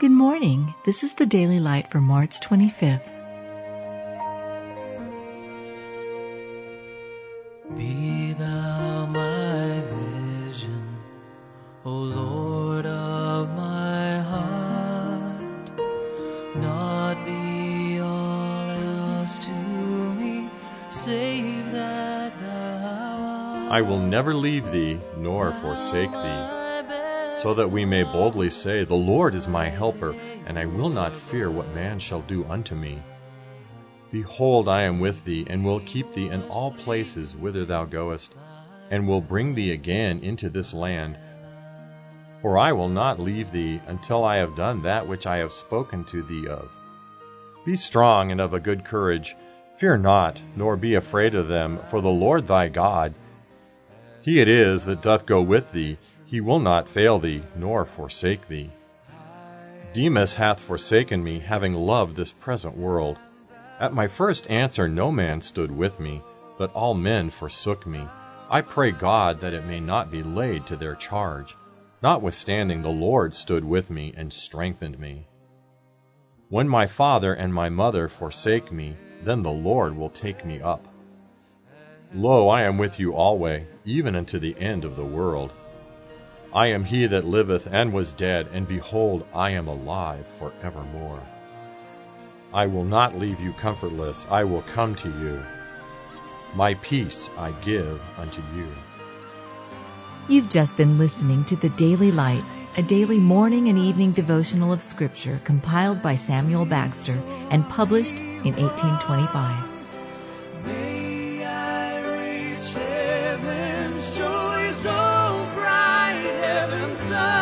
Good morning. This is the Daily Light for March 25th. Be thou my vision, O Lord of my heart, not be all else to me, save that thou art. I will never leave thee nor forsake thee so that we may boldly say, The Lord is my helper, and I will not fear what man shall do unto me. Behold, I am with thee, and will keep thee in all places whither thou goest, and will bring thee again into this land. For I will not leave thee until I have done that which I have spoken to thee of. Be strong and of a good courage. Fear not, nor be afraid of them, for the Lord thy God, He it is that doth go with thee he will not fail thee, nor forsake thee. Demas hath forsaken me, having loved this present world. At my first answer no man stood with me, but all men forsook me. I pray God that it may not be laid to their charge. Notwithstanding, the Lord stood with me and strengthened me. When my father and my mother forsake me, then the Lord will take me up. Lo, I am with you alway, even unto the end of the world. I am he that liveth and was dead, and behold, I am alive for evermore. I will not leave you comfortless, I will come to you. My peace I give unto you. You've just been listening to The Daily Light, a daily morning and evening devotional of Scripture compiled by Samuel Bagster and published in 1825. Sun.